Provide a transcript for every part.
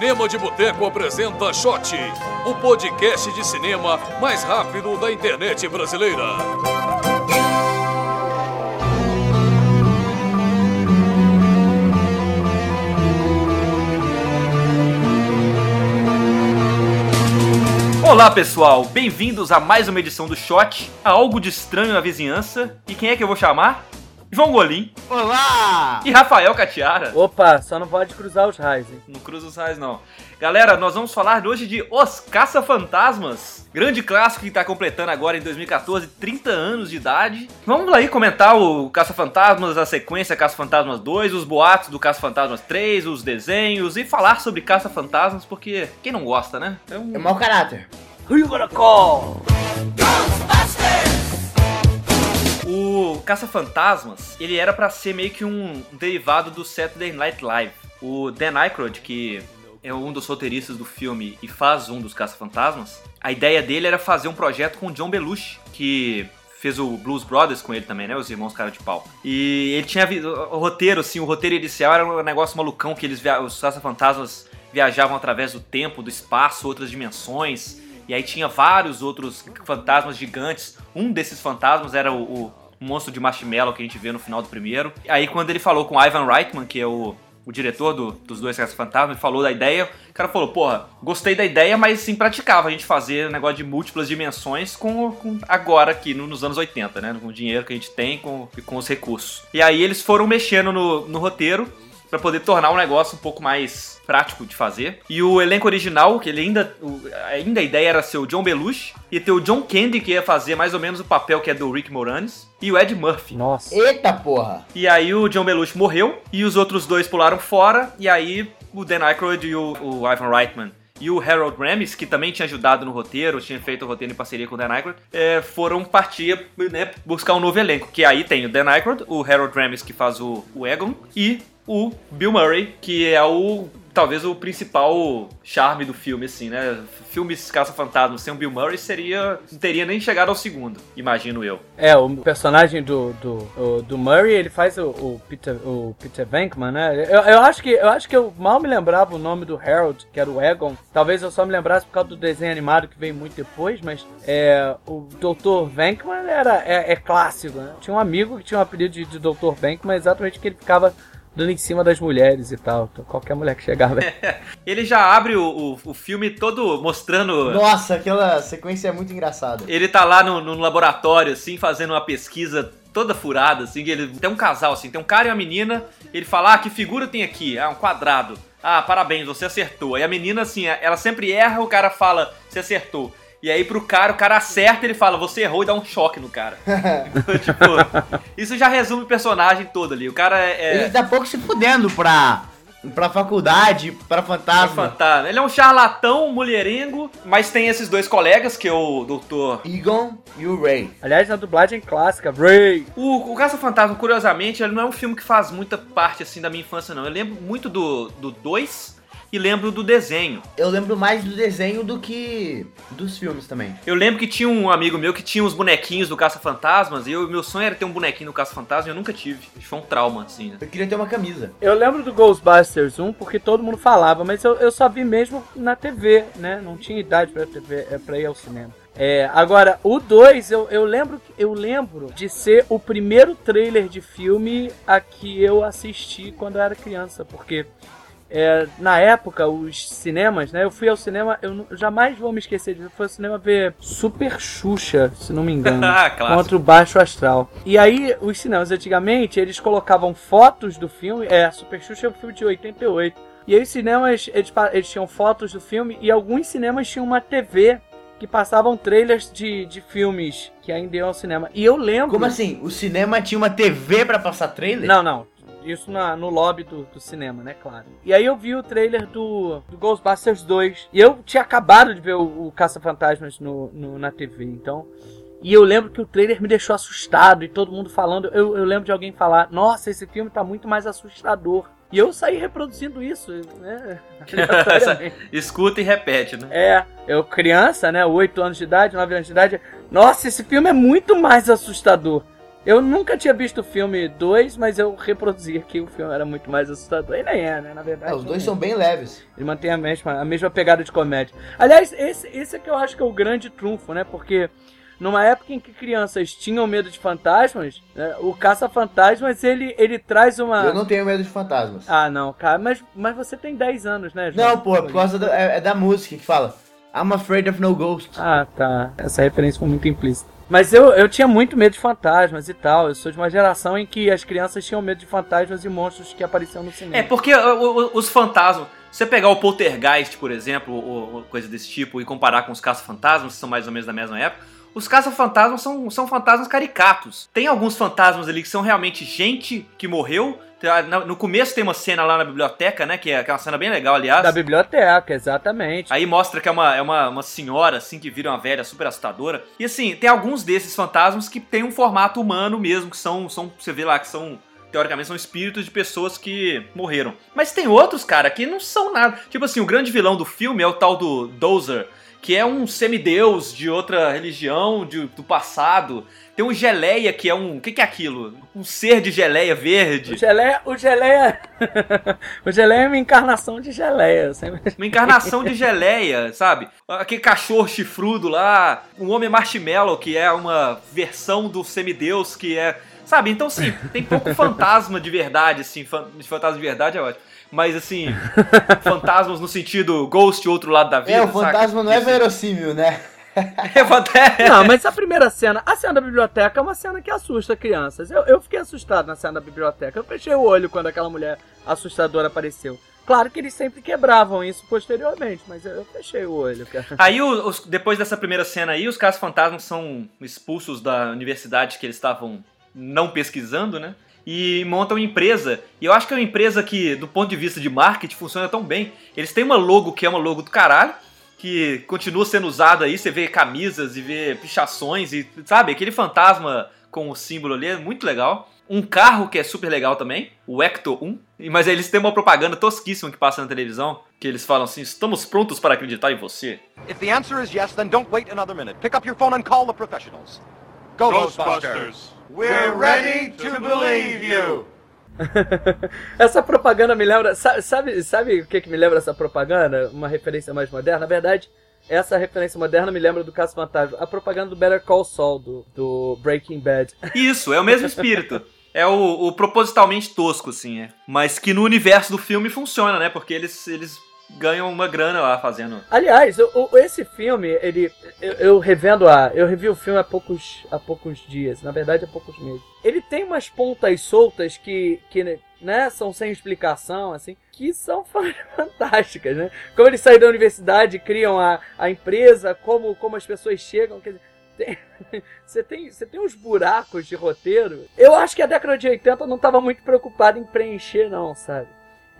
Cinema de Boteco apresenta Shot, o podcast de cinema mais rápido da internet brasileira. Olá pessoal, bem-vindos a mais uma edição do Shot, a algo de estranho na vizinhança. E quem é que eu vou chamar? João Golim Olá! e Rafael Catiara. Opa, só não pode cruzar os raios, hein? Não cruza os raios não. Galera, nós vamos falar hoje de Os Caça-Fantasmas. Grande clássico que está completando agora em 2014 30 anos de idade. Vamos lá aí comentar o Caça-Fantasmas, a sequência Caça-Fantasmas 2, os boatos do Caça-Fantasmas 3, os desenhos e falar sobre Caça-Fantasmas, porque quem não gosta, né? É um- É mau caráter. Who you gonna call? O Caça-Fantasmas, ele era pra ser meio que um derivado do Saturday Night Live. O Dan Aykroyd, que é um dos roteiristas do filme e faz um dos Caça-Fantasmas, a ideia dele era fazer um projeto com o John Belushi, que fez o Blues Brothers com ele também, né? Os irmãos cara de pau. E ele tinha o roteiro, assim, o roteiro inicial era um negócio malucão que eles os Caça-Fantasmas viajavam através do tempo, do espaço, outras dimensões. E aí tinha vários outros fantasmas gigantes. Um desses fantasmas era o, o monstro de marshmallow que a gente vê no final do primeiro. Aí quando ele falou com Ivan Reitman, que é o, o diretor do- dos dois Caça Fantasmas, ele falou da ideia, o cara falou, porra, gostei da ideia, mas sim praticava a gente fazer um negócio de múltiplas dimensões com, com agora aqui no- nos anos 80, né? Com o dinheiro que a gente tem com, com os recursos. E aí eles foram mexendo no, no roteiro Pra poder tornar o negócio um pouco mais prático de fazer. E o elenco original, que ele ainda. o- ainda a ideia era ser o John Belushi, e ter o John Candy, que ia fazer mais ou menos o papel que é do Rick Moranis, e o Ed Murphy. Nossa. Eita porra! E aí o John Belushi morreu, e os outros dois pularam fora, e aí o Dan Aykroyd e o, o Ivan Reitman e o Harold Ramis, que também tinha ajudado no roteiro, tinha feito o roteiro em parceria com o Dan Aykroyd, é, foram partir, né, buscar um novo elenco. Que aí tem o Dan Aykroyd, o Harold Ramis, que faz o, o Egon, e o Bill Murray, que é o talvez o principal charme do filme, assim, né? Filmes Caça-Fantasmas sem o Bill Murray seria. não teria nem chegado ao segundo, imagino eu. É, o personagem do, do, do Murray, ele faz o, o Peter, o Peter Venkman, né? Eu, eu, acho que, eu acho que eu mal me lembrava o nome do Harold, que era o Egon. Talvez eu só me lembrasse por causa do desenho animado que veio muito depois, mas é, o Dr. Venkman era, é, é clássico, né? Tinha um amigo que tinha um apelido de, de Dr. Venkman, exatamente que ele ficava dando em cima das mulheres e tal. Então, qualquer mulher que chegava. Ele já abre o, o, o filme todo mostrando. Nossa, aquela sequência é muito engraçada. Ele tá lá no, no laboratório, assim, fazendo uma pesquisa toda furada, assim, ele tem um casal, assim, tem um cara e uma menina, ele fala, ah, que figura tem aqui? Ah, um quadrado. Ah, parabéns, você acertou. Aí a menina, assim, ela sempre erra, o cara fala, você acertou. E aí pro cara, o cara acerta, ele fala, você errou e dá um choque no cara. Então, tipo, isso já resume o personagem todo ali. O cara é... Ele tá pouco se fudendo pra, pra faculdade, pra É fantasma. fantasma. Ele é um charlatão, mulherengo, mas tem esses dois colegas, que é o doutor Egon e o Ray. Aliás, na dublagem clássica, Ray. O, o Caça Fantasma, curiosamente, ele não é um filme que faz muita parte assim da minha infância, não. Eu lembro muito do 2 e lembro do desenho. Eu lembro mais do desenho do que dos filmes também. Eu lembro que tinha um amigo meu que tinha uns bonequinhos do Caça Fantasmas e eu, meu sonho era ter um bonequinho do Caça Fantasma e eu nunca tive. Foi um trauma, assim, né? Eu queria ter uma camisa. Eu lembro do Ghostbusters 1 porque todo mundo falava, mas eu, eu só vi mesmo na TV, né? Não tinha idade pra, TV, é, pra ir ao cinema. É, agora, o 2, eu, eu, lembro, eu lembro de ser o primeiro trailer de filme a que eu assisti quando eu era criança, porque é, na época, os cinemas, né? Eu fui ao cinema, eu, eu jamais vou me esquecer disso. Eu fui ao cinema ver Super Xuxa, se não me engano. Ah, contra o Baixo Astral. E aí, os cinemas antigamente, eles colocavam fotos do filme. É, Super Xuxa é um filme de 88. E aí, os cinemas, eles, eles tinham fotos do filme. E alguns cinemas tinham uma TV que passavam trailers de, de filmes que ainda iam ao cinema. E eu lembro. Como assim? O cinema tinha uma TV pra passar trailer? Não, não. Isso na- no lobby do, do cinema, né? Claro. E aí eu vi o trailer do, do Ghostbusters 2. E eu tinha acabado de ver o, o Caça-Fantasmas no, no- na TV. Então. E eu lembro que o trailer me deixou assustado. E todo mundo falando. Eu, eu lembro de alguém falar: Nossa, esse filme tá muito mais assustador. E eu saí reproduzindo isso, né? Escuta e repete, né? É, eu criança, né? 8 anos de idade, 9 anos de idade. Nossa, esse filme é muito mais assustador. Eu nunca tinha visto o filme 2, mas eu reproduzi aqui o filme era muito mais assustador. E nem é, né? Na verdade. É, os dois é. são bem leves. Ele mantém a mesma, a mesma pegada de comédia. Aliás, esse, esse é que eu acho que é o grande trunfo, né? Porque numa época em que crianças tinham medo de fantasmas, né, o Caça-Fantasmas, ele, ele traz uma... Eu não tenho medo de fantasmas. Ah, não, cara, mas, mas você tem 10 anos, né, João? não, pô, por causa da, é, é da música que fala I'm afraid of no ghosts. Ah, tá. Essa referência foi muito implícita. Mas eu, eu tinha muito medo de fantasmas e tal. Eu sou de uma geração em que as crianças tinham medo de fantasmas e monstros que apareciam no cinema. É, porque o- o- os fantasmas. Se você pegar o Poltergeist, por exemplo, ou, ou coisa desse tipo, e comparar com os caça-fantasmas, que são mais ou menos da mesma época, os caça-fantasmas são, são fantasmas caricatos. Tem alguns fantasmas ali que são realmente gente que morreu. No começo tem uma cena lá na biblioteca, né? Que é, que é uma cena bem legal, aliás. Da biblioteca, exatamente. Aí mostra que é uma, é uma, uma senhora, assim, que vira uma velha super assustadora. E assim, tem alguns desses fantasmas que tem um formato humano mesmo, que são, são você vê lá, que são, teoricamente, são espíritos de pessoas que morreram. Mas tem outros, cara, que não são nada. Tipo assim, o grande vilão do filme é o tal do Dozer, que é um semideus de outra religião, de, do passado. Tem um Geleia, que é um... O que, que é aquilo? Um ser de geleia O verde. geleia. O geleia. o geleia é uma encarnação de geleia. Sempre... Uma encarnação de geleia, sabe? Aquele cachorro chifrudo lá. Um homem marshmallow, que é uma versão do semideus, que é. Sabe? Então, sim, tem pouco fantasma de verdade, assim. fan- De fantasma de verdade é ótimo. Mas, assim, fantasmas no sentido ghost, outro lado da vida. É, o saca? fantasma não é verossímil, né? É Não, mas a primeira cena, a cena da biblioteca é uma cena que assusta crianças. Eu, eu fiquei assustado na cena da biblioteca. Eu fechei o olho quando aquela mulher assustadora apareceu. Claro que eles sempre quebravam isso posteriormente, mas eu, eu fechei o olho, cara. Aí, os- depois dessa primeira cena aí, os caras fantasmas são expulsos da universidade que eles estavam não pesquisando, né? E montam uma empresa. E eu acho que é uma empresa que, do ponto de vista de marketing, funciona tão bem. Eles têm uma logo que é uma logo do caralho, que continua sendo usada aí. Você vê camisas e vê pichações e, sabe, aquele fantasma com o símbolo ali é muito legal. Um carro que é super legal também, o Ecto 1. E- Mas eles têm uma propaganda tosquíssima que passa na televisão, que eles falam assim: estamos prontos para acreditar em você. If the answer is yes, then don't wait another minute. Pick up your phone and call the professionals. Go, Ghostbusters! We're ready to believe you. Essa propaganda me lembra. sa- Sabe, sabe o que, que me lembra essa propaganda? Uma referência mais moderna? Na verdade, essa referência moderna me lembra do Caso Fantasma. A propaganda do Better Call Saul, do, do Breaking Bad. Isso, é o mesmo espírito. É o, o propositalmente tosco, assim, é. Mas que no universo do filme funciona, né? Porque eles, eles ganham uma grana lá fazendo. Aliás, o- o- esse filme, ele. Eu, eu revendo a. Eu revi o filme há poucos, há poucos dias, na verdade há poucos meses. Ele tem umas pontas soltas que. que né, são sem explicação, assim, que são fantásticas, né? Como eles saem da universidade, criam a, a empresa, como, como as pessoas chegam, quer dizer, tem- você tem, você tem uns buracos de roteiro. Eu acho que a década de 80 não estava muito preocupada em preencher, não, sabe?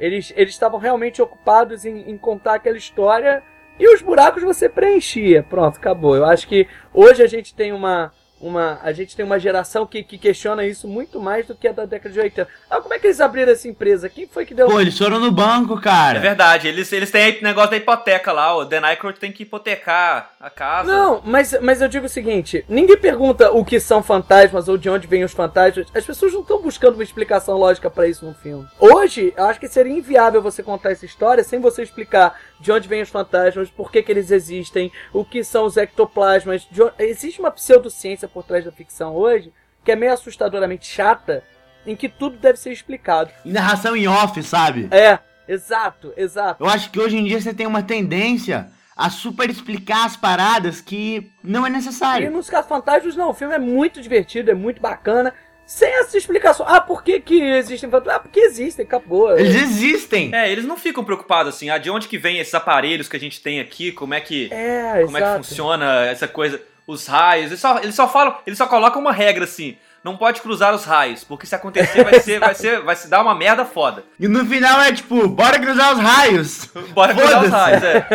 Eles estavam realmente ocupados em, em contar aquela história e os buracos você preenchia. Pronto, acabou. Eu acho que hoje a gente tem uma. Uma, a gente tem uma geração que, que questiona isso muito mais do que a da década de 80. Ah, como é que eles abriram essa empresa? Quem foi que deu. Pô, eles foram no banco, É cara. verdade, eles, eles têm negócio da hipoteca lá, o Dan Aykroyd tem que hipotecar a casa. Não, mas, mas eu digo o seguinte: ninguém pergunta o que são fantasmas ou de onde vêm os fantasmas. As pessoas não estão buscando uma explicação lógica pra isso no filme. Hoje, eu acho que seria inviável você contar essa história sem você explicar de onde vêm os fantasmas, por que, que eles existem, o que são os ectoplasmas. de onde- Existe uma pseudociência por trás da ficção hoje que é meio assustadoramente chata, em que tudo deve ser explicado. E narração em off, sabe? É, exato, exato. Eu acho que hoje em dia você tem uma tendência a super explicar as paradas que não é E necessário. nos Casos Fantásticos, não. O filme é muito divertido, é muito bacana. Sem essa explicação. Ah, por que, que existem fantasmas? Ah, porque existem, acabou. Eles existem. É, eles não ficam preocupados assim, ah, de onde que vem esses aparelhos que a gente tem aqui, como é que, É, como é que exato. funciona essa coisa, os raios. Eles só, eles só falam, eles só colocam uma regra assim, não pode cruzar os raios, porque se acontecer vai ser, vai ser, vai se dar uma merda foda. E no final é tipo, bora cruzar os raios. Bora cruzar os raios, é.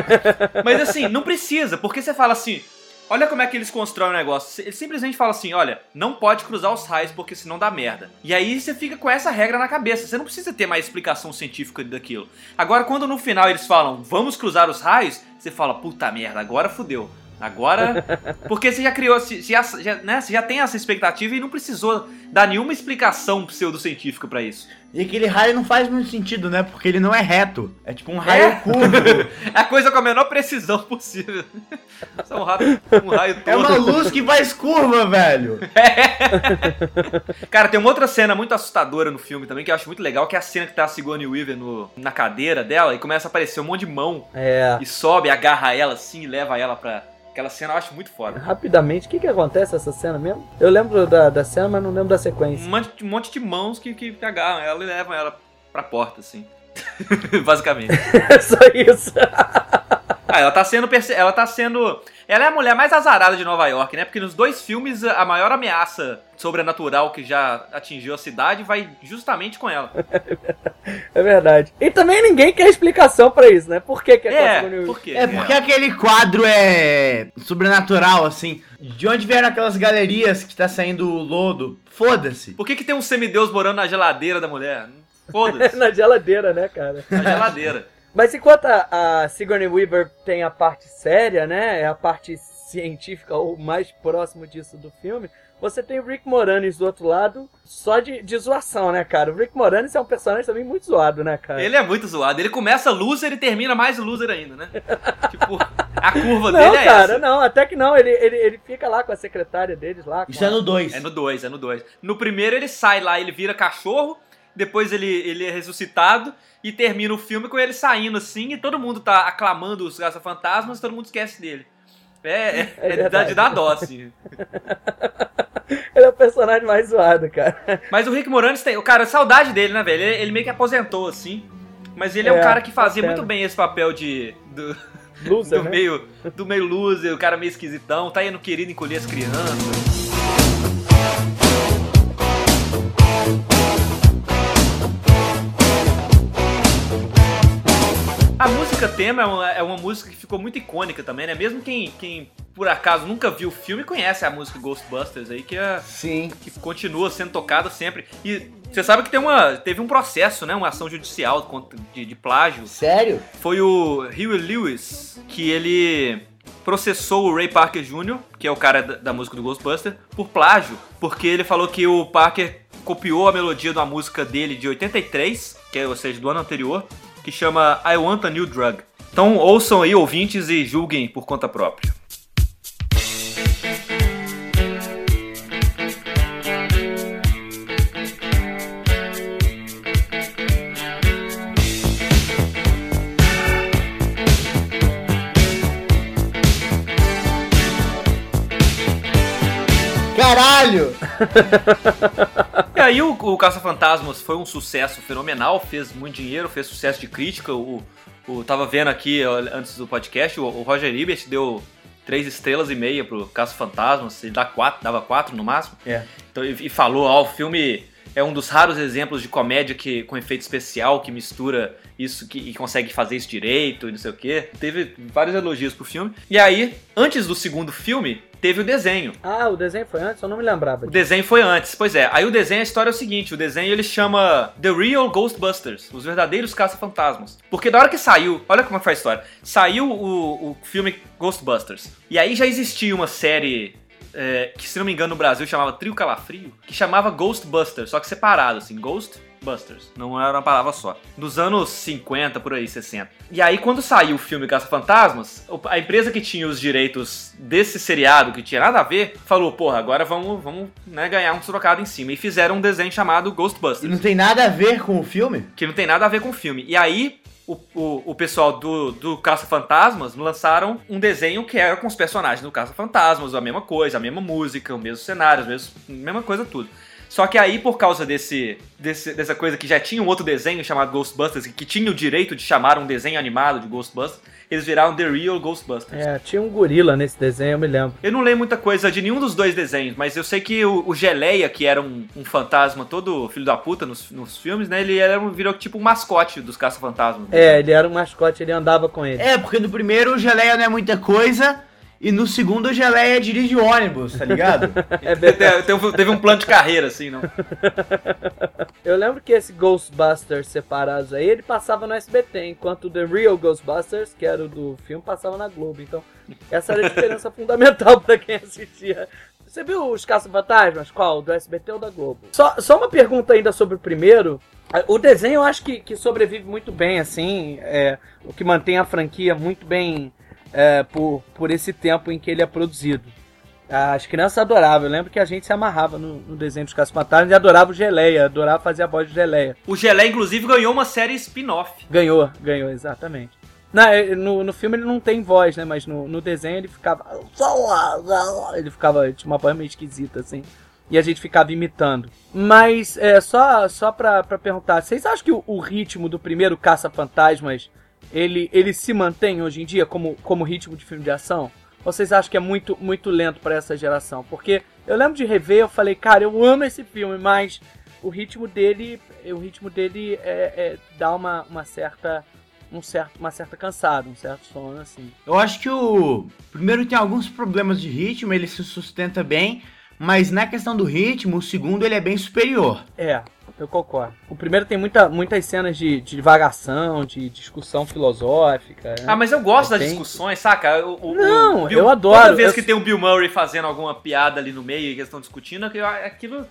Mas assim, não precisa, porque você fala assim, olha como é que eles constroem o negócio. Eles simplesmente falam assim, olha, não pode cruzar os raios porque senão dá merda. E aí você fica com essa regra na cabeça, você não precisa ter mais explicação científica daquilo. Agora, quando no final eles falam, vamos cruzar os raios, você fala, puta merda, agora fudeu. Agora. Porque você já criou. Você já, já, né, você já tem essa expectativa e não precisou dar nenhuma explicação pseudocientífica pra isso. E aquele raio não faz muito sentido, né? Porque ele não é reto. É tipo um raio É. curvo. É a coisa com a menor precisão possível. Só um raio, um raio todo. é uma luz que faz curva, velho. Cara, tem uma outra cena muito assustadora no filme também que eu acho muito legal, que é a cena que tá a Sigourney Weaver no, na cadeira dela e começa a aparecer um monte de mão É. e sobe, agarra ela assim e leva ela pra. Aquela cena eu acho muito foda. Rapidamente, o que que acontece nessa cena mesmo? Eu lembro da, da cena, mas não lembro da Um sequência. monte, um monte de mãos que, que agarram ela e levam ela pra porta, assim. Basicamente. É só isso. Ah, ela tá sendo. perce- Ela tá sendo. Ela é a mulher mais azarada de Nova York, né? Porque nos dois filmes a maior ameaça sobrenatural que já atingiu a cidade vai justamente com ela. É verdade. E também ninguém quer explicação pra isso, né? Por que que é, É, por quê? É porque aquele quadro é sobrenatural, assim. De onde vieram aquelas galerias que tá saindo o lodo? Foda-se. Por que, que tem um semideus morando na geladeira da mulher? Foda-se. Na geladeira, né, cara? na geladeira. Mas enquanto a, a Sigourney Weaver tem a parte séria, né? É a parte científica ou mais próximo disso do filme. Você tem o Rick Moranis do outro lado, só de, de zoação, né, cara? O Rick Moranis é um personagem também muito zoado, né, cara? Ele é muito zoado. Ele começa loser e termina mais loser ainda, né? tipo, a curva Não, dele é cara, essa. não, até que não. Ele, ele, ele fica lá com a secretária deles lá. Isso é a- no 2. É no 2, é no 2. No primeiro ele sai lá, ele vira cachorro, depois ele, ele é ressuscitado e termina o filme com ele saindo assim e todo mundo tá aclamando os caça-fantasmas e todo mundo esquece dele. É, é, É é de dar- dó, assim. Ele é o personagem mais zoado, cara. Mas o Rick Moranis tem. Cara, saudade dele, né, velho? Ele, ele meio que aposentou, assim. Mas ele é, um É, cara que fazia muito bem esse papel de. Do, Loser, do né? meio, do meio loser, o cara meio esquisitão, tá indo querido encolher as crianças. Música tema é uma, é uma música que ficou muito icônica também, né? Mesmo quem, quem por acaso nunca viu o filme conhece a música Ghostbusters aí, que é, Sim. que continua sendo tocada sempre. E você sabe que tem uma, teve um processo, né? Uma ação judicial de, de plágio. Sério? Foi o Huey Lewis que ele processou o Ray Parker Jr., que é o cara da, da música do Ghostbuster, por plágio, porque ele falou que o Parker copiou a melodia de uma música dele de 83, que é, ou seja, do ano anterior, que chama I Want a New Drug. Então ouçam aí, ouvintes, e julguem por conta própria. Caralho! E aí o, o Caça-Fantasmas foi um sucesso fenomenal, fez muito dinheiro, fez sucesso de crítica. O, o tava vendo aqui antes do podcast, o, o Roger Ebert deu três estrelas e meia pro Caça-Fantasmas, ele dá quatro, dava quatro no máximo. É. Então, e, e falou, ó, o filme é um dos raros exemplos de comédia que com efeito especial que mistura isso que, e consegue fazer isso direito e não sei o quê. Teve vários elogios pro filme. E aí, antes do segundo filme, teve o desenho. Ah, o desenho foi antes? Eu não me lembrava. O desenho foi antes, pois é. Aí o desenho, a história é o seguinte: o desenho ele chama The Real Ghostbusters, os verdadeiros caça-fantasmas. Porque da hora que saiu, olha como foi a história: saiu o, o filme Ghostbusters, e aí já existia uma série. é, que se não me engano no Brasil chamava Trio Calafrio, que chamava Ghostbusters, só que separado, assim, Ghostbusters, não era uma palavra só. Nos anos 50, por aí, 60. E aí, quando saiu o filme Caça-Fantasmas, a empresa que tinha os direitos desse seriado, que tinha nada a ver, falou, porra, agora vamos, vamos né, ganhar um trocado em cima. E fizeram um desenho chamado E Ghostbusters não tem nada a ver com o filme? que não tem nada a ver com o filme. E aí, o, o, o pessoal do, do Caça-Fantasmas lançaram um desenho que era com os personagens do Caça-Fantasmas, a mesma coisa, a mesma música, o mesmo cenário, a mesma coisa tudo. Só que aí, por causa desse, desse- dessa coisa que já tinha um outro desenho chamado Ghostbusters, e que tinha o direito de chamar um desenho animado de Ghostbusters, eles viraram The Real Ghostbusters. É, tinha um gorila nesse desenho, eu me lembro. Eu não leio muita coisa de nenhum dos dois desenhos, mas eu sei que o, o Geleia, que era um, um fantasma todo filho da puta nos, nos filmes, né? Ele era um, virou tipo um mascote dos caça-fantasmas. É, ele era um mascote, ele andava com ele. É, porque no primeiro o Geleia não é muita coisa. E no segundo, o Geleia dirige o ônibus, tá ligado? é. Teve, teve um plano de carreira, assim, não? Eu lembro que esse Ghostbusters separados aí, ele passava no SBT, enquanto o The Real Ghostbusters, que era o do filme, passava na Globo. Então, essa era a diferença fundamental para quem assistia. Você viu os Caça-Fantasmas? Qual? Do SBT ou da Globo? Só, só uma pergunta ainda sobre o primeiro. O desenho eu acho que, que sobrevive muito bem, assim, é, o que mantém a franquia muito bem é, por, por esse tempo em que ele é produzido. As crianças adoravam. Eu lembro que a gente se amarrava no, no desenho dos Caça-Fantasmas e adorava o Geleia, adorava fazer a voz do Geleia. O Geleia, inclusive, ganhou uma série spin-off. Ganhou, ganhou, exatamente. Não, é, no, no filme ele não tem voz, né? Mas no, no desenho ele ficava. Ele ficava, tinha uma voz meio esquisita, assim. E a gente ficava imitando. Mas, é, só, só pra, pra perguntar, vocês acham que o, o ritmo do primeiro Caça-Fantasmas ele, ele se mantém hoje em dia como, como ritmo de filme de ação? Ou vocês acham que é muito, muito lento para essa geração? Porque eu lembro de rever, eu falei, cara, eu amo esse filme, mas o ritmo dele, o ritmo dele é, é dá uma, uma certa um certo, uma certa cansada, um certo sono assim. Eu acho que o primeiro tem alguns problemas de ritmo, ele se sustenta bem, mas na questão do ritmo, o segundo ele é bem superior. É, eu concordo. O primeiro tem muita, muitas cenas de, de divagação, de discussão filosófica. Né? Ah, mas eu gosto das discussões, saca? O, o, não, o Bill, eu adoro. Toda vez eu... que tem o Bill Murray fazendo alguma piada ali no meio e eles estão discutindo, aquilo. aquilo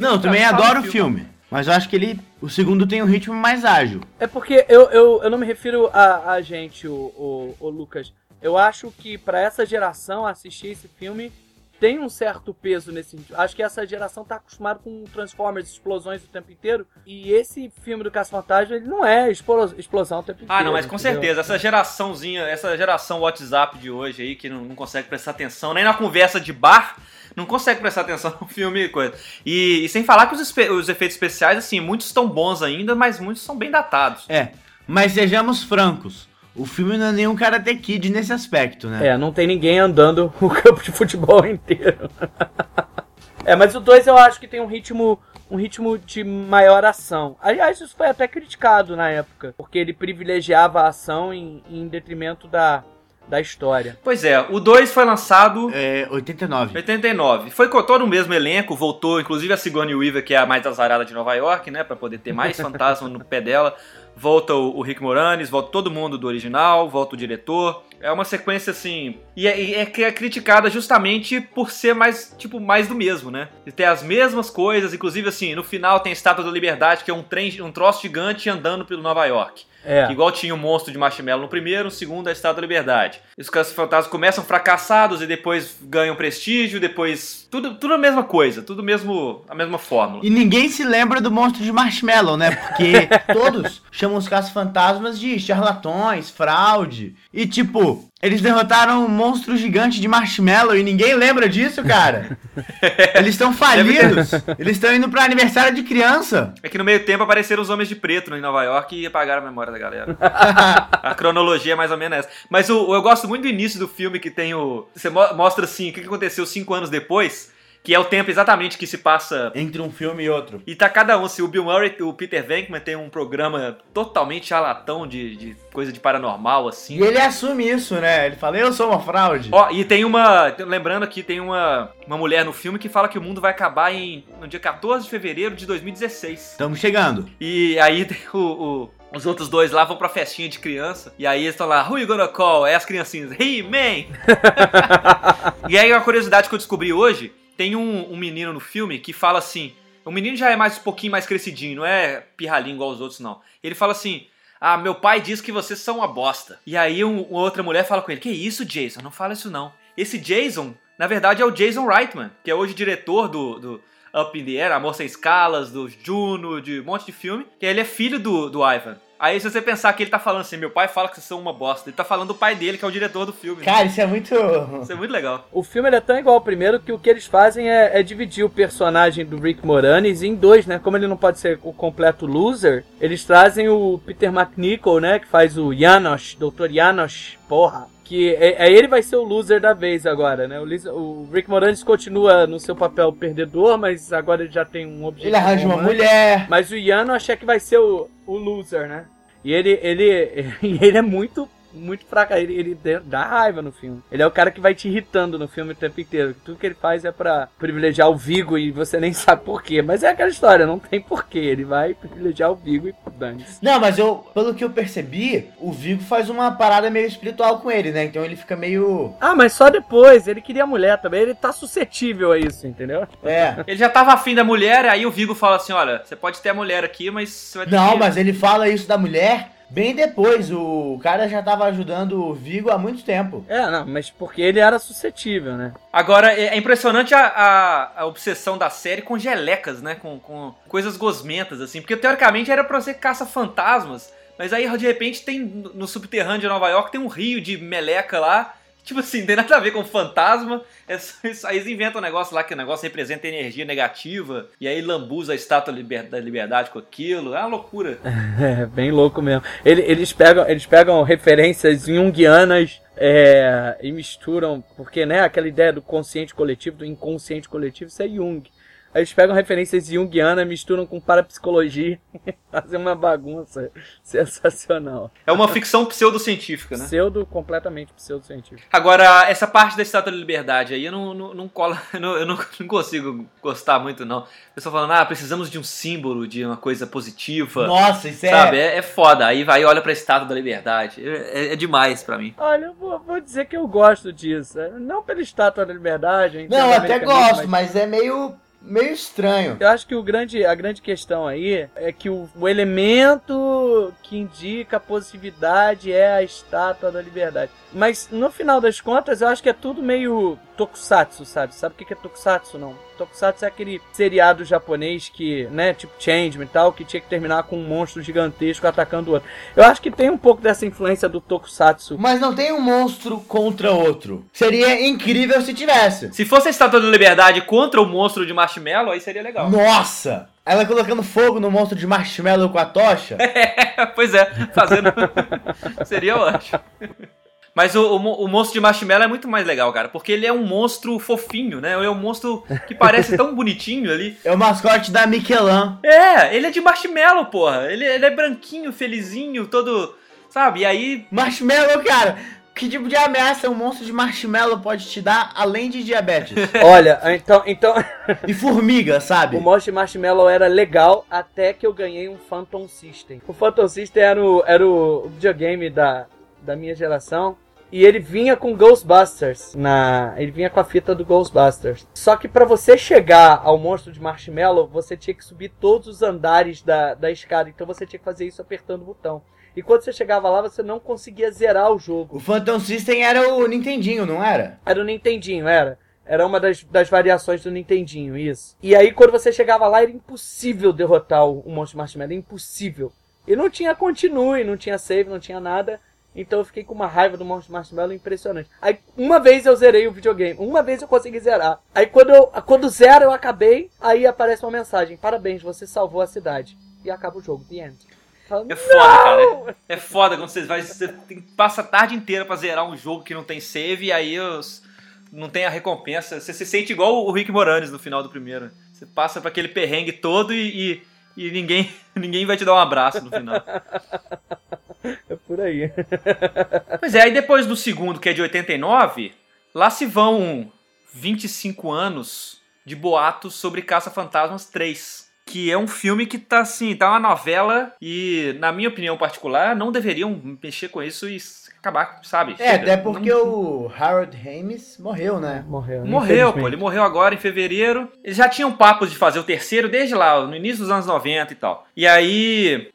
não, também adoro o filme. filme. Mas eu acho que ele. O segundo tem um ritmo mais ágil. É porque eu, eu, eu não me refiro a, a gente, o, o, o Lucas. Eu acho que para essa geração assistir esse filme tem um certo peso nesse sentido. Acho que essa geração tá acostumada com Transformers, explosões o tempo inteiro. E esse filme do Caça Fantasma, ele não é explosão o tempo inteiro. Ah, não, mas com entendeu? certeza. Essa geraçãozinha, essa geração WhatsApp de hoje aí, que não, não consegue prestar atenção nem na conversa de bar, não consegue prestar atenção no filme e coisa. E, e sem falar que os, os efeitos especiais, assim, muitos estão bons ainda, mas muitos são bem datados. É, mas sejamos francos. O filme não é nenhum Karate Kid nesse aspecto, né? É, não tem ninguém andando o campo de futebol inteiro. é, mas o 2 eu acho que tem um ritmo um ritmo de maior ação. Aliás, isso foi até criticado na época, porque ele privilegiava a ação em, em detrimento da, da história. Pois é, o 2 foi lançado. É, 89. 89. Foi com todo o mesmo elenco, voltou inclusive a Sigourney Weaver, que é a mais azarada de Nova York, né? Pra poder ter mais fantasma no pé dela volta o, Rick Moranis, volta todo mundo do original, volta o diretor. É uma sequência assim. E é, é, é, criticada justamente por ser mais, tipo, mais do mesmo, né? E ter as mesmas coisas, inclusive assim, no final tem a Estátua da Liberdade, que é um trem, um troço gigante andando pelo Nova York. É. igual tinha o monstro de marshmallow no primeiro, no segundo a Estátua da Liberdade. E os caça-fantasmas começam fracassados e depois ganham prestígio, depois. Tudo, tudo a mesma coisa, tudo mesmo a mesma fórmula. E ninguém se lembra do monstro de marshmallow, né? Porque todos chamam os caça-fantasmas de charlatões, fraude. E tipo, eles derrotaram um monstro gigante de marshmallow e ninguém lembra disso, cara. Eles estão falidos. Eles estão indo para aniversário de criança. É que no meio tempo apareceram os homens de preto em Nova York e apagaram a memória da galera. a cronologia é mais ou menos essa. Mas o, eu gosto muito do início do filme que tem o. Você mostra assim o que aconteceu cinco anos depois que é o tempo exatamente que se passa entre um filme e outro. E tá cada um, se o Bill Murray, o Peter Venkman tem um programa totalmente charlatão de, de coisa de paranormal, assim. E ele assume isso, né? Ele fala, eu sou uma fraude. Ó, e tem uma, lembrando aqui, tem uma, uma mulher no filme que fala que o mundo vai acabar em, no dia 14 de fevereiro de 2016. Estamos chegando. E aí o, o os outros dois lá vão pra festinha de criança. E aí eles estão lá, who you gonna call? É as criancinhas, hey man! e aí uma curiosidade que eu descobri hoje tem um, um, menino no filme que fala assim. O menino já é mais um pouquinho mais crescidinho, não é pirralhinho igual os outros, não. Ele fala assim: Ah, meu pai diz que vocês são uma bosta. E aí um, uma outra mulher fala com ele: Que isso, Jason? Não fala isso não. Esse Jason, na verdade, é o Jason Reitman, que é hoje diretor do, do Up in the Air, Amor Sem Escalas, do Juno, de um monte de filme. Que ele é filho do, do Ivan. Aí se você pensar que ele tá falando assim, meu pai fala que vocês são uma bosta, ele tá falando do pai dele, que é o diretor do filme. Cara, né? isso é muito. Isso é muito legal. O filme é tão igual ao primeiro que o que eles fazem é, é, dividir o personagem do Rick Moranis em dois, né? Como ele não pode ser o completo loser, eles trazem o Peter McNichol, né? Que faz o Janos, Dr. Janos, porra. Que é, é, ele vai ser o loser da vez agora, né? O, o, Rick Moranis continua no seu papel perdedor, mas agora ele já tem um objetivo. Ele arranja uma mulher. Mas o Yano achei que vai ser o, o loser, né? E ele, ele, ele é muito muito fraca. Ele, ele dá raiva no filme. Ele é o cara que vai te irritando no filme o tempo inteiro. Tudo que ele faz é para privilegiar o Vigo e você nem sabe porquê. Mas é aquela história, não tem porquê. Ele vai privilegiar o Vigo e dane. Não, mas eu, pelo que eu percebi, o Vigo faz uma parada meio espiritual com ele, né? Então ele fica meio. Ah, mas só depois. Ele queria mulher também. Ele tá suscetível a isso, entendeu? É. Ele já tava afim da mulher, aí o Vigo fala assim: olha, você pode ter a mulher aqui, mas você vai ter Não, que... mas ele fala isso da mulher bem depois. O cara já tava ajudando o Vigo há muito tempo. É, não, mas porque ele era suscetível, né? Agora, é é impressionante a, a, a obsessão da série com gelecas, né? Com, com coisas gosmentas, assim. Porque teoricamente era pra ser caça-fantasmas. Mas aí, de repente, tem no no subterrâneo de Nova York, tem um rio de meleca lá. Tipo assim, não tem nada a ver com fantasma. É só. Aí eles inventam um negócio lá que o negócio representa energia negativa. E aí lambuza a estátua da liber- da liberdade com aquilo. É uma loucura. É, bem louco mesmo. Ele- eles, pegam, eles pegam referências junguianas é, e misturam, porque né, aquela ideia do consciente coletivo, do inconsciente coletivo, isso é Jung. Aí eles pegam referências junguianas, misturam com parapsicologia, fazem uma bagunça sensacional. É uma ficção pseudocientífica, né? Pseudo, completamente pseudocientífico. Agora, essa parte da Estátua da Liberdade aí, eu não, não, não cola, eu, não, eu não, não consigo gostar muito, não. O pessoal falando, ah, precisamos de um símbolo, de uma coisa positiva. Nossa, isso é. Sabe, é, é foda. Aí vai e olha pra Estátua da Liberdade. É, é- é demais pra mim. Olha, eu vou, vou dizer que eu gosto disso. Não pela estátua da liberdade. Não, o eu até gosto, mas é meio. Meio estranho. Eu acho que o grande, a grande questão aí é que o, o elemento que indica a positividade é a estátua da liberdade. Mas no final das contas, eu acho que é tudo meio tokusatsu, sabe? Sabe o que é tokusatsu, não? Tokusatsu é aquele seriado japonês que, né, tipo Changeman e tal, que tinha que terminar com um monstro gigantesco atacando o outro. Eu acho que tem um pouco dessa influência do tokusatsu. Mas não tem um monstro contra outro. Seria incrível se tivesse. Se fosse a Estátua da Liberdade contra o monstro de Marshmallow, aí seria legal. Nossa! Ela colocando fogo no monstro de marshmallow com a tocha? pois é, fazendo. seria ótimo. Mas o, o, o monstro de Marshmallow é muito mais legal, cara, porque ele é um monstro fofinho, né? Ele é um monstro que parece tão bonitinho ali. É o mascote da Michelin. É, ele é de marshmallow, porra. Ele, ele é branquinho, felizinho, todo. Sabe? E aí. Marshmallow, cara! Que tipo de ameaça um monstro de marshmallow pode te dar além de diabetes? Olha, então, então e formiga, sabe? o monstro de marshmallow era legal até que eu ganhei um Phantom System. O Phantom System era o, era o videogame da, da minha geração. E ele vinha com Ghostbusters na, ele vinha com a fita do Ghostbusters. Só que pra você chegar ao monstro de marshmallow, você tinha que subir todos os andares da, da escada. Então você tinha que fazer isso apertando o botão. E quando você chegava lá, você não conseguia zerar o jogo. O Phantom System era o Nintendinho, não era? Era o Nintendinho, era. Era uma das, das variações do Nintendinho, isso. E aí, quando você chegava lá, era impossível derrotar o, o Monstro Marshmallow. Impossível. E não tinha continue, não tinha save, não tinha nada. Então eu fiquei com uma raiva do Monstro Marshmallow impressionante. Aí, uma vez eu zerei o videogame. Uma vez eu consegui zerar. Aí, quando, eu, quando zero eu acabei, aí aparece uma mensagem. Parabéns, você salvou a cidade. E acaba o jogo. The end. Fala, É foda, cara. É foda quando você vai. Você tem- passa a tarde inteira pra zerar um jogo que não tem save e aí os- não tem a recompensa. Você se sente igual o Rick Moranis no final do primeiro. Você passa pra aquele perrengue todo e, e, e ninguém, ninguém vai te dar um abraço no final. É por aí. Pois é, aí depois do segundo, que é de 89, lá se vão 25 anos de boatos sobre Caça-Fantasmas 3. Que é um filme que tá assim, tá uma novela e, na minha opinião particular, não deveriam mexer com isso e acabar, sabe? É, Chega. até porque Não- o Harold Ramis morreu, né? Morreu. Morreu, pô. Ele morreu agora em fevereiro. Eles já tinham papos de fazer o terceiro desde lá, no início dos anos 90 e tal. E aí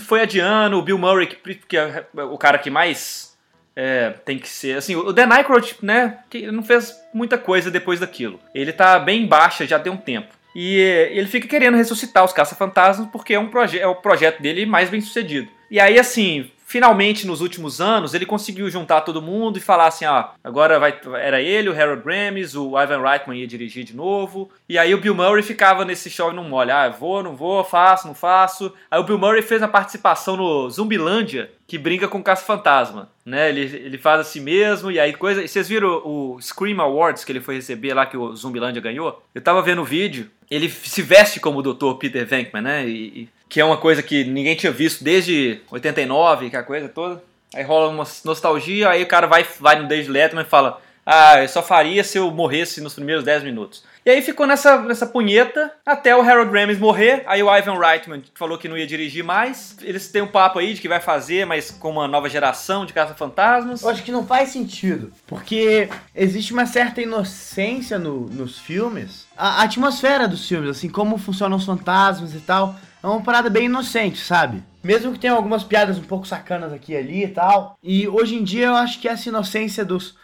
foi adiando, o Bill Murray, que, que é o cara que mais é, tem que ser. Assim, o Dan Aykroyd, né? Que não fez muita coisa depois daquilo. Ele tá bem baixa já tem um tempo. E eh, ele fica querendo ressuscitar os caça-fantasmas porque é, um proje é o projeto dele mais bem sucedido. E aí, assim, finalmente nos últimos anos ele conseguiu juntar todo mundo e falar assim: ah, agora vai, era ele, o Harold Ramis, o Ivan Reitman ia dirigir de novo. E aí o Bill Murray ficava nesse show e não molha: ah, vou, não vou, faço, não faço. Aí o Bill Murray fez a participação no Zumbilândia, que brinca com o Caça-Fantasma. Né, ele, ele faz assim mesmo, e aí coisa. e Vocês viram o Scream Awards que ele foi receber lá, que o Zumbilândia ganhou? Eu tava vendo o vídeo, ele se veste como o Dr. Peter Venkman, né? E, e- que é uma coisa que ninguém tinha visto desde 89, que é a coisa toda. Aí rola uma nostalgia, aí o cara vai, vai no David Letterman e fala: Ah, eu só faria se eu morresse nos primeiros 10 minutos. E aí ficou nessa, nessa punheta até o Harold Ramis morrer. Aí o Ivan Reitman falou que não ia dirigir mais. Eles têm um papo aí de que vai fazer, mas com uma nova geração de caça-fantasmas. Eu acho que não faz sentido, porque existe uma certa inocência no- nos filmes. A, a atmosfera dos filmes, assim, como funcionam os fantasmas e tal, é uma parada bem inocente, sabe? Mesmo que tenha algumas piadas um pouco sacanas aqui e ali e tal. E hoje em dia eu acho que essa inocência dos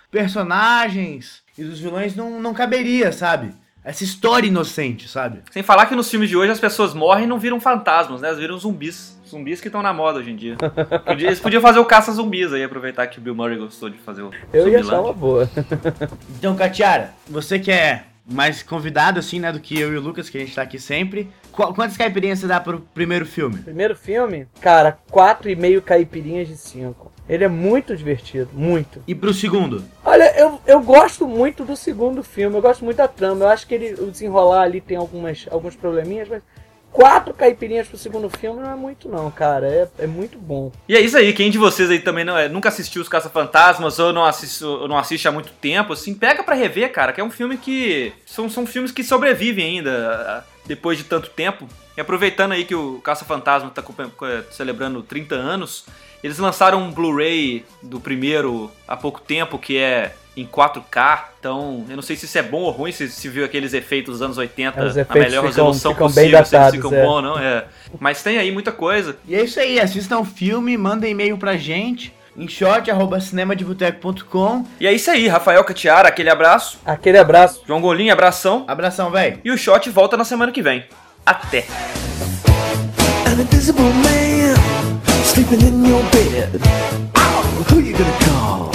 personagens e dos vilões não, não caberia, sabe? Essa história inocente, sabe? Sem falar que nos filmes de hoje as pessoas morrem e não viram fantasmas, né? Elas viram zumbis. Zumbis que estão na moda hoje em dia. Podia- Eles podiam fazer o caça-zumbis aí, aproveitar que o Bill Murray gostou de fazer o Eu ia achar uma boa. Então, Katiara, você que é mais convidado, assim, né, do que eu e o Lucas, que a gente tá aqui sempre. Qu- quantas caipirinhas você dá pro primeiro filme? Primeiro filme, cara, 4,5 caipirinhas de 5. Ele é muito divertido, muito. E pro segundo? Olha, eu, eu gosto muito do segundo filme, eu gosto muito da trama. Eu acho que ele, o desenrolar ali tem algumas, alguns probleminhas, mas quatro caipirinhas pro segundo filme não é muito não, cara. É, é muito bom. E é isso aí, quem de vocês aí também não é, nunca assistiu Os Caça-Fantasmas ou não ou não assiste há muito tempo, assim, pega pra rever, cara, que é um filme que. São, são filmes que sobrevivem ainda ah, depois de tanto tempo. E aproveitando aí que o Caça-Fantasma tá celebrando 30 anos, eles lançaram um Blu-ray do primeiro há pouco tempo, que é em 4K. Então, eu não sei se isso é bom ou ruim, se, se viu aqueles efeitos dos anos 80 É, os efeitos melhor ficam- resolução ficam bem possível, se eles datados, ficam é. bons, não? É. Mas tem aí muita coisa. E é isso aí, assistam o filme, mandem e-mail pra gente em short.cinemadeboteco.com. E é isso aí, Rafael Catiara, aquele abraço. Aquele abraço. João Golim, abração. Abração, velho. E o Shot volta na semana que vem. Até! An invisible man sleeping in your bed. Who you gonna call?